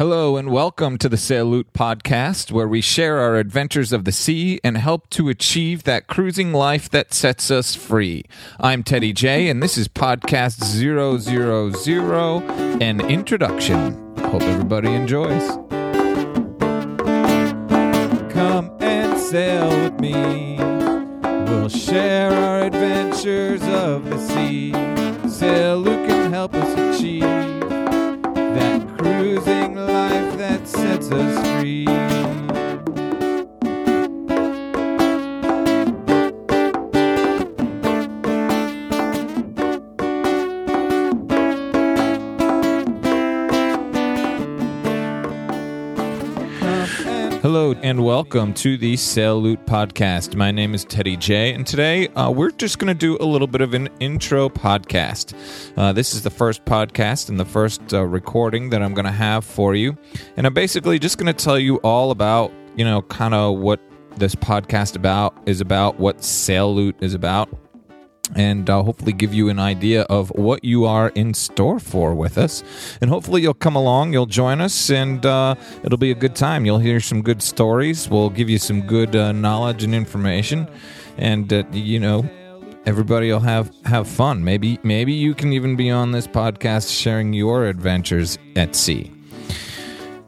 Hello and welcome to the Loot podcast, where we share our adventures of the sea and help to achieve that cruising life that sets us free. I'm Teddy J, and this is podcast 000, an introduction. Hope everybody enjoys. Come and sail with me. We'll share our adventures of the sea. Loot can help us achieve that cruising life that sets us free. Hello and welcome to the Sail Loot podcast. My name is Teddy J, and today uh, we're just going to do a little bit of an intro podcast. Uh, this is the first podcast and the first uh, recording that I'm going to have for you, and I'm basically just going to tell you all about, you know, kind of what this podcast about is about, what Sail Loot is about, and uh, hopefully give you an idea of what you are in store for with us. And hopefully you'll come along, you'll join us, and uh, it'll be a good time. You'll hear some good stories. We'll give you some good uh, knowledge and information, and uh, you know. Everybody will have have fun. Maybe maybe you can even be on this podcast sharing your adventures at sea.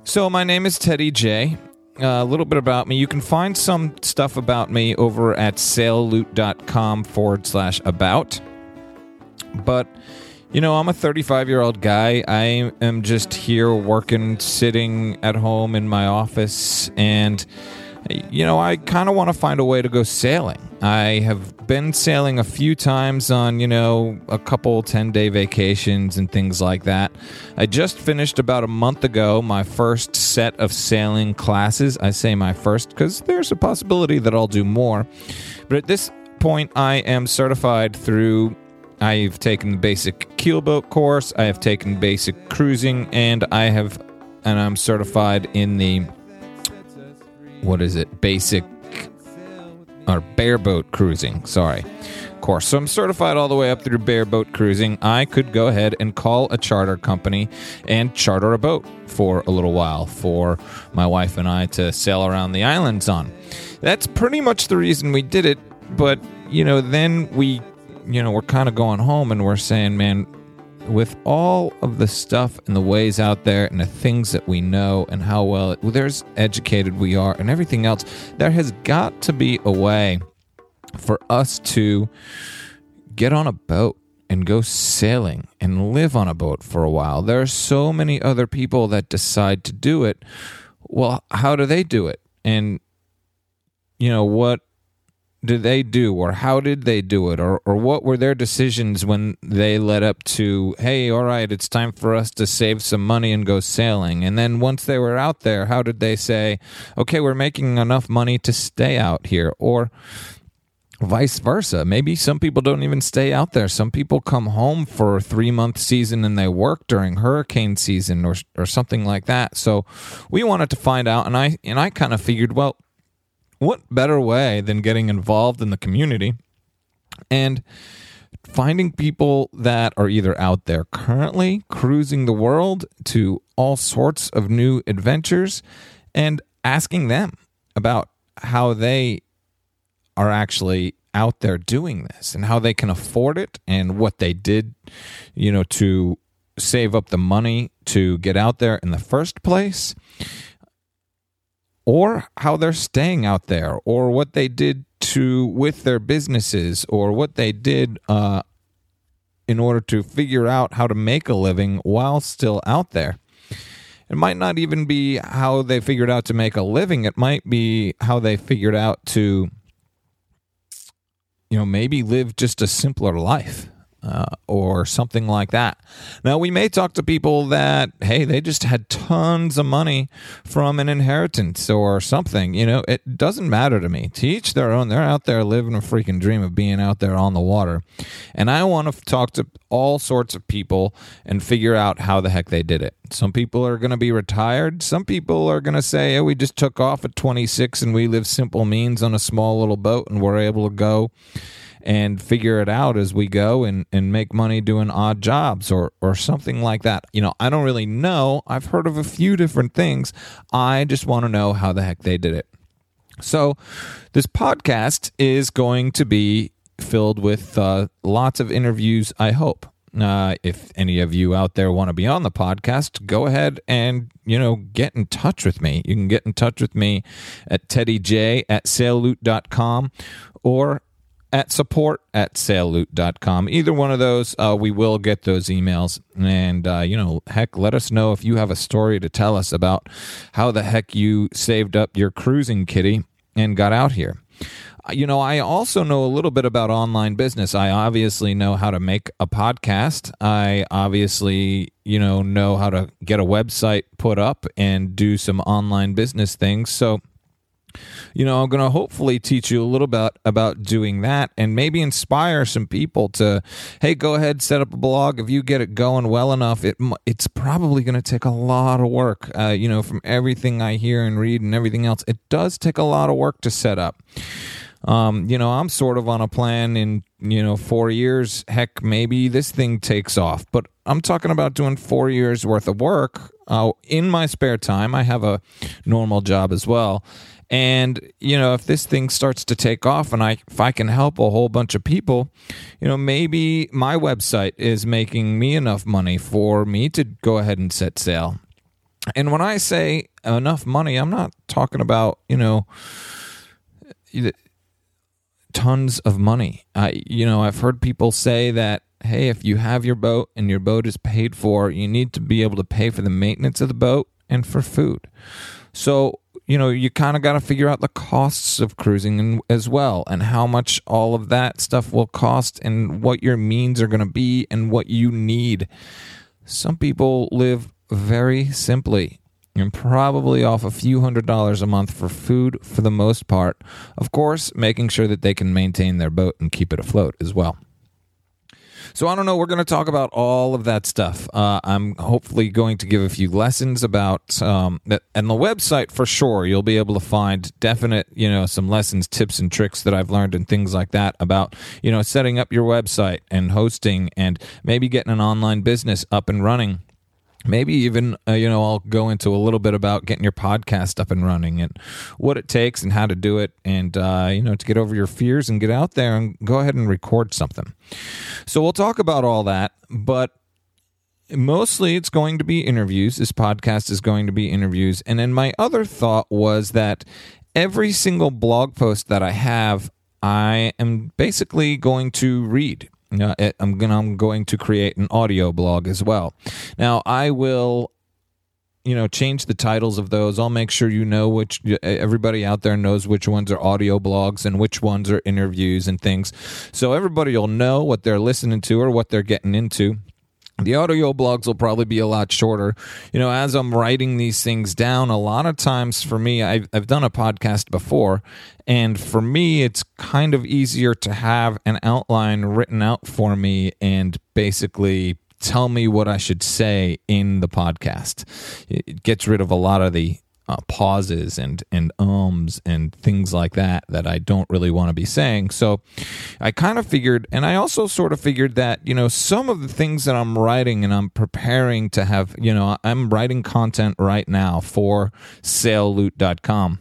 So my name is Teddy J Uh, a little bit about me. You can find some stuff about me over at sailloot.com forward slash about. But, you know, I'm a 35 year old guy. I am just here working, sitting at home in my office, and, you know, I kind of want to find a way to go sailing. I have been sailing a few times on, you know, a couple 10 day vacations and things like that. I just finished about a month ago my first set of sailing classes. I say my first because there's a possibility that I'll do more. But at this point, I am certified through. I've taken the basic keelboat course, I have taken basic cruising, and I have, and I'm certified in the, what is it, basic or bareboat cruising. Sorry, Of course. So I'm certified all the way up through bareboat cruising. I could go ahead and call a charter company and charter a boat for a little while for my wife and I to sail around the islands on. That's pretty much the reason we did it. But you know, then we, you know, we're kind of going home and we're saying, man, with all of the stuff and the ways out there and the things that we know and how well, it, there's educated we are and everything else, there has got to be a way for us to get on a boat and go sailing and live on a boat for a while. There are so many other people that decide to do it. Well, how do they do it? And, you know, what did they do or how did they do it or, or what were their decisions when they led up to hey all right it's time for us to save some money and go sailing. And then once they were out there how did they say okay we're making enough money to stay out here or vice versa? Maybe some people don't even stay out there. Some people come home for a three month season and they work during hurricane season or, or something like that. So we wanted to find out and i and i kind of figured well what better way than getting involved in the community and finding people that are either out there currently cruising the world to all sorts of new adventures and asking them about how they are actually out there doing this and how they can afford it and what they did, you know, to save up the money to get out there in the first place or how they're staying out there or what they did to with their businesses or what they did uh, in order to figure out how to make a living while still out there. It might not even be how they figured out to make a living. It might be how they figured out to you know maybe live just a simpler life uh, or something like that. Now, we may talk to people that, hey, they just had tons of money from an inheritance or something. You know, it doesn't matter to me. To each their own. They're out there living a freaking dream of being out there on the water. And I want to talk to all sorts of people and figure out how the heck they did it. Some people are going to be retired. Some people are going to say, we just took off at 26 and we live simple means on a small little boat and we're able to go and figure it out as we go and, and make money doing odd jobs or, or something like that. You know, I don't really know. I've heard of a few different things. I just want to know how the heck they did it. So, this podcast is going to be filled with uh, lots of interviews, I hope. Uh, if any of you out there want to be on the podcast, go ahead and, you know, get in touch with me. You can get in touch with me at teddyj at sailloot.com or at support at sailloot.com. Either one of those, uh, we will get those emails. And, uh, you know, heck, let us know if you have a story to tell us about how the heck you saved up your cruising kitty and got out here. Uh, you know, I also know a little bit about online business. I obviously know how to make a podcast. I obviously, you know, know how to get a website put up and do some online business things. So, you know, I'm going to hopefully teach you a little bit about doing that and maybe inspire some people to, hey, go ahead, set up a blog. If you get it going well enough, it it's probably going to take a lot of work. Uh, you know, from everything I hear and read and everything else, it does take a lot of work to set up. Um, you know, I'm sort of on a plan in, you know, four years. Heck, maybe this thing takes off. But I'm talking about doing four years worth of work uh, in my spare time. I have a normal job as well. And, you know, if this thing starts to take off and I if I can help a whole bunch of people, you know, maybe my website is making me enough money for me to go ahead and set sail. And when I say enough money, I'm not talking about, you know, tons of money. I, you know, I've heard people say that, hey, if you have your boat and your boat is paid for, you need to be able to pay for the maintenance of the boat and for food. So, you know, you kind of got to figure out the costs of cruising as well and how much all of that stuff will cost and what your means are going to be and what you need. Some people live very simply and probably off a few hundred dollars a month for food for the most part. Of course, making sure that they can maintain their boat and keep it afloat as well. So I don't know. We're going to talk about all of that stuff. Uh, I'm hopefully going to give a few lessons about um, that, and the website for sure. You'll be able to find definite, you know, some lessons, tips, and tricks that I've learned and things like that about, you know, setting up your website and hosting and maybe getting an online business up and running maybe even uh, you know i'll go into a little bit about getting your podcast up and running and what it takes and how to do it and uh, you know to get over your fears and get out there and go ahead and record something. So we'll talk about all that but mostly it's going to be interviews. This podcast is going to be interviews. And then my other thought was that every single blog post that i have i am basically going to read uh, I'm gonna I'm going to create an audio blog as well. Now I will you know change the titles of those. I'll make sure you know which everybody out there knows which ones are audio blogs and which ones are interviews and things. So everybody will know what they're listening to or what they're getting into the audio blogs will probably be a lot shorter. You know, as I'm writing these things down, a lot of times for me, I've, I've done a podcast before, and for me, it's kind of easier to have an outline written out for me and basically tell me what I should say in the podcast. It gets rid of a lot of the uh, pauses and and ums and things like that that I don't really want to be saying. So I kind of figured, and I also sort of figured that you know some of the things that I'm writing and I'm preparing to have, you know, I'm writing content right now for SailLoot.com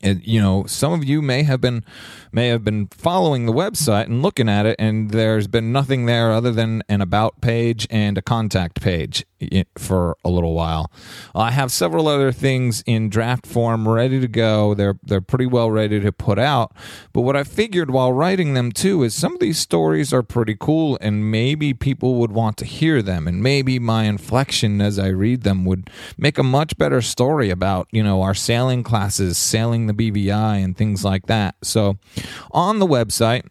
it, you know some of you may have been may have been following the website and looking at it and there's been nothing there other than an about page and a contact page for a little while. I have several other things in draft form ready to go. They're they're pretty well ready to put out. But what i figured while writing them too is some of these stories are pretty cool and maybe people would want to hear them and maybe my inflection as i read them would make a much better story about you know our sailing classes sailing the BVI and things like that. So on the website,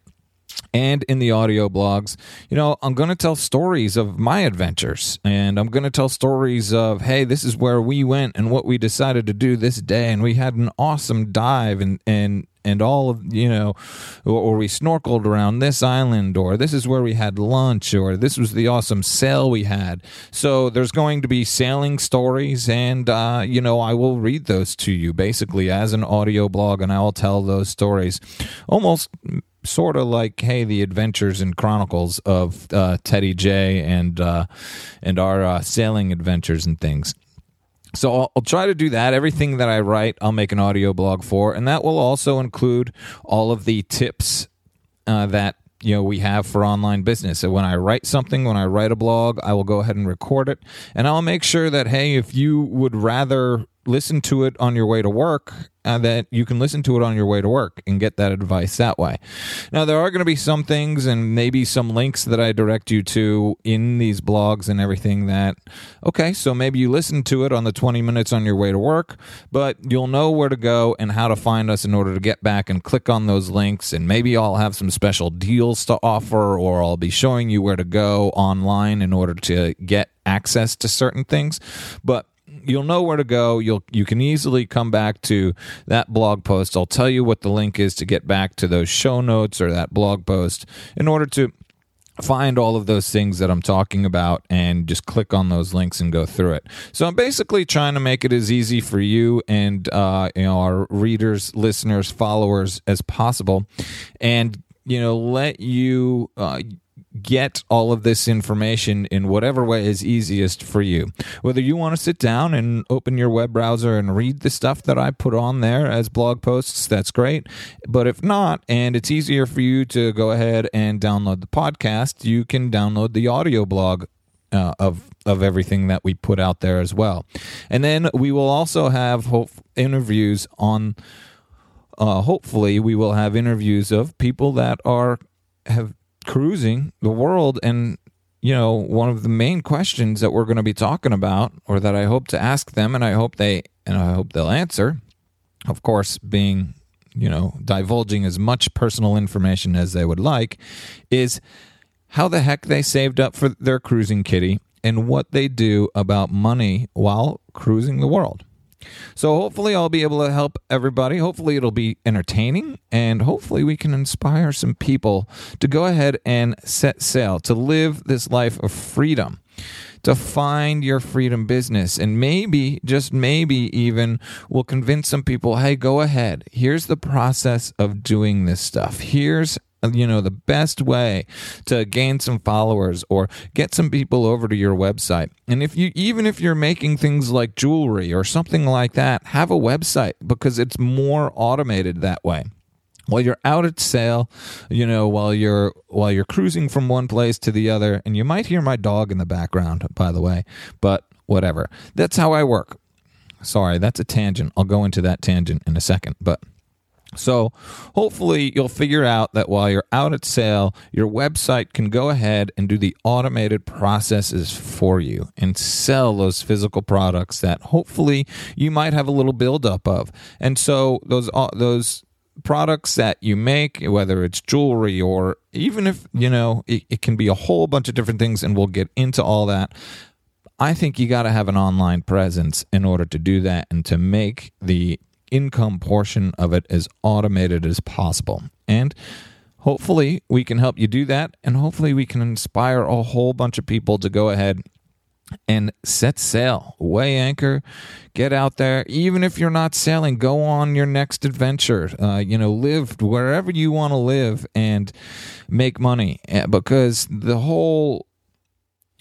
and in the audio blogs, you know, I'm going to tell stories of my adventures and I'm going to tell stories of, hey, this is where we went and what we decided to do this day. And we had an awesome dive and, and, and all of you know or, or, we snorkeled around this island or this is where we had lunch or this was the awesome sail we had so there's going to be sailing stories and uh, you know i will read those to you basically as an audio blog and i will tell those stories almost sort of like, hey, the adventures and chronicles of uh, Teddy J and uh, and our uh, sailing adventures and things. So I'll, I'll, try to do that. Everything that I write, I'll make an audio blog for, and that will also include all of the tips uh, that you know we have for online business. So when I write something, when I write a blog, I will go ahead and record it, and I'll make sure that hey, if you would rather listen to it on your way to work uh, that you can listen to it on your way to work and get that advice that way. Now, there are going to be some things and maybe some links that I direct you to in these blogs and everything that, okay, so maybe you listen to it on the 20 minutes on your way to work, but you'll know where to go and how to find us in order to get back and click on those links. And maybe I'll have some special deals to offer, or I'll be showing you where to go online in order to get access to certain things. But you'll know where to go. You'll you can easily come back to that blog post. I'll tell you what the link is to get back to those show notes or that blog post in order to find all of those things that I'm talking about and just click on those links and go through it. So I'm basically trying to make it as easy for you and uh, you know our readers, listeners, followers as possible, and you know let you. Uh, get all of this information in whatever way is easiest for you. Whether you want to sit down and open your web browser and read the stuff that I put on there as blog posts, that's great. But if not, and it's easier for you to go ahead and download the podcast, you can download the audio blog uh, of of everything that we put out there as well. And then we will also have hope, interviews on. Uh, hopefully, we will have interviews of people that are have cruising the world and you know one of the main questions that we're going to be talking about or that I hope to ask them and I hope they and I hope they'll answer of course being you know divulging as much personal information as they would like is how the heck they saved up for their cruising kitty and what they do about money while cruising the world so hopefully I'll be able to help everybody. Hopefully it'll be entertaining and hopefully we can inspire some people to go ahead and set sail to live this life of freedom. To find your freedom business, and maybe, just maybe, even will convince some people hey, go ahead. Here's the process of doing this stuff. Here's you know the best way to gain some followers or get some people over to your website. And if you even if you're making things like jewelry or something like that have a website because it's more automated that way. While you're out at sale, you know while you're while you're cruising from one place to the other and you might hear my dog in the background by the way but whatever. That's how i work. Sorry that's a tangent. I'll go into that tangent in a second but so, hopefully, you'll figure out that while you're out at sale, your website can go ahead and do the automated processes for you and sell those physical products that hopefully you might have a little buildup of. And so, those uh, those products that you make, whether it's jewelry or even if you know it, it can be a whole bunch of different things, and we'll get into all that. I think you got to have an online presence in order to do that and to make the income portion of it as automated as possible. And hopefully, we can help you do that. And hopefully, we can inspire a whole bunch of people to go ahead and set sail, weigh anchor, get out there. Even if you're not sailing, go on your next adventure. Uh, you know, live wherever you want to live and make money eh, because the whole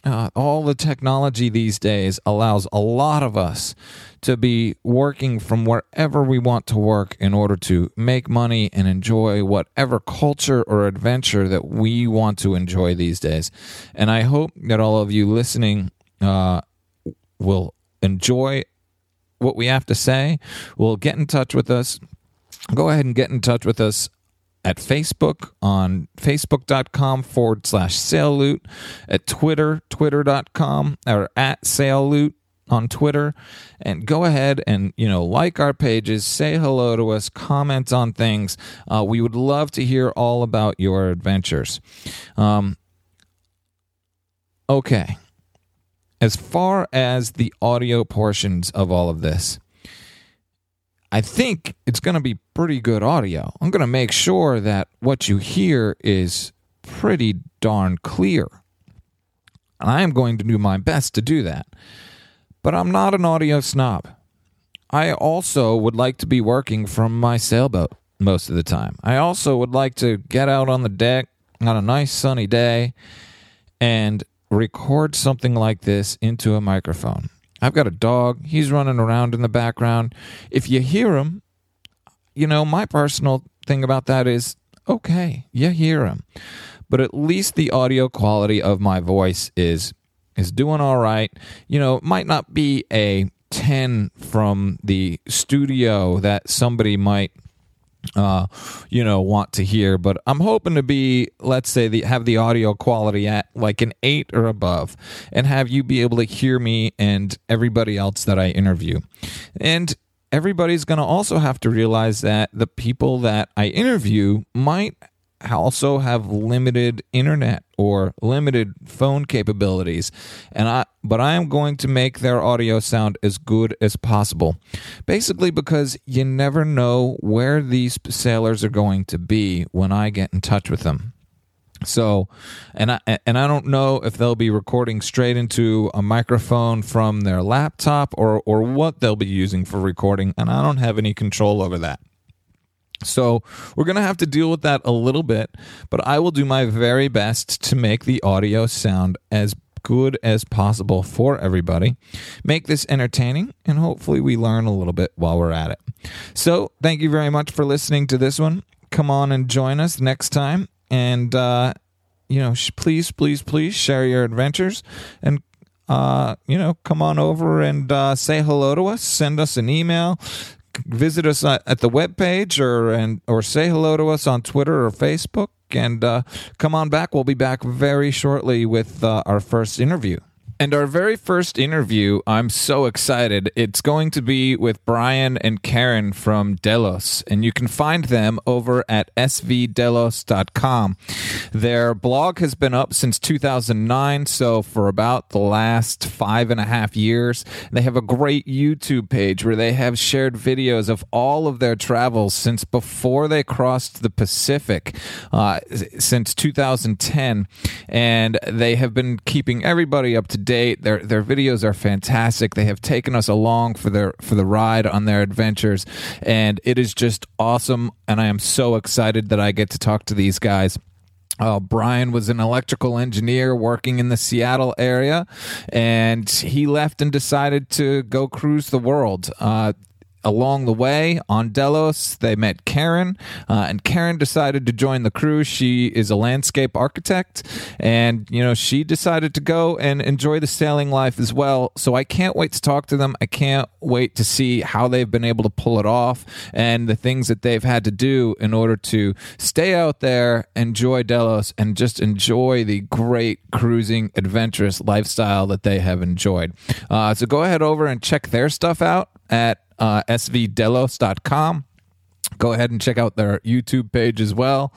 uh, all the technology these days allows a lot of us to be working from wherever we want to work in order to make money and enjoy whatever culture or adventure that we want to enjoy these days. And I hope that all of you listening uh, will enjoy what we have to say, will get in touch with us. Go ahead and get in touch with us at Facebook on facebook.com forward slash sail loot, at Twitter, twitter.com, or at sail loot on Twitter and go ahead and you know like our pages, say hello to us, comment on things. Uh, we would love to hear all about your adventures. Um, okay, as far as the audio portions of all of this. I think it's going to be pretty good audio. I'm going to make sure that what you hear is pretty darn clear. And I am going to do my best to do that. But I'm not an audio snob. I also would like to be working from my sailboat. most of the time. I also would like to get out on the deck on a nice sunny day and record something like this into a microphone. I've got a dog, he's running around in the background. If you hear him, you know, my personal thing about that is okay, you hear him. But at least the audio quality of my voice is is doing all right. You know, it might not be a 10 from the studio that somebody might uh, you know, want to hear. But I'm hoping to be, let's say, the, have the audio quality at like an eight or above, and have you be able to hear me and everybody else that I interview. And everybody's going to also have to realize that the people that I interview might also have limited internet or limited phone capabilities. And I but I am going to make their audio sound as good as possible. Basically because you never know where these sailors are going to be when I get in touch with them. So and I and I don't know if they'll be recording straight into a microphone from their laptop or or what they'll be using for recording. And I don't have any control over that so we're going to have to deal with that a little bit, but I will do my very best to make the audio sound as good as possible for everybody. Make this entertaining, and hopefully we learn a little bit while we're at it. So thank you very much for listening to this one. Come on and join us next time. And, uh, you know, sh- please, please, please share your adventures and uh, you know, come on over and uh, say hello to us. Send us an email visit us at the webpage or and or say hello to us on Twitter or Facebook and uh, come on back. We'll be back very shortly with uh, our first interview. And our very first interview, I'm so excited. It's going to be with Brian and Karin from Delos, and you can find them over at svdelos.com. Their blog has been up since 2009, so for about the last five and a half years. They have a great YouTube page where they have shared videos of all of their travels since before they crossed the Pacific, uh, since 2010. And they have been keeping everybody up to date. Their their videos are fantastic. They have taken us along for their for the ride on their adventures, and it is just awesome. And I am so excited that I get to talk to these guys. Uh, Brian was an electrical engineer working in the Seattle area, and he left and decided to go cruise the world. Uh, along the way on Delos, they met Karin, uh, and Karin decided to join the crew. She is a landscape architect, and you know she decided to go and enjoy the sailing life as well. So I can't wait to talk to them. I can't wait to see how they've been able to pull it off and the things that they've had to do in order to stay out there, enjoy Delos, and just enjoy the great cruising, adventurous lifestyle that they have enjoyed. Uh, so go ahead over and check their stuff out at uh, svdelos.com. Go ahead and check out their YouTube page as well.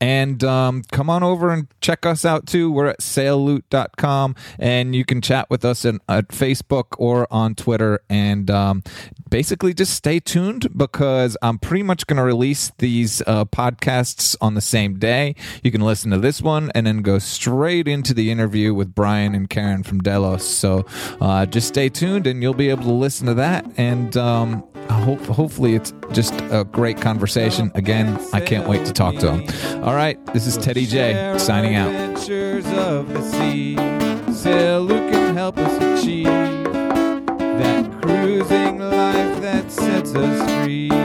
And um, come on over and check us out too. We're at sailloot.com and you can chat with us in, at Facebook or on Twitter. And um, basically just stay tuned because I'm pretty much going to release these uh, podcasts on the same day. You can listen to this one and then go straight into the interview with Brian and Karin from Delos. So uh, just stay tuned and you'll be able to listen to that. And um, hope, hopefully it's just a great conversation. Again, I can't wait to talk to him. All right, this is Teddy J signing out. Sail can help us achieve that cruising life that sets us free.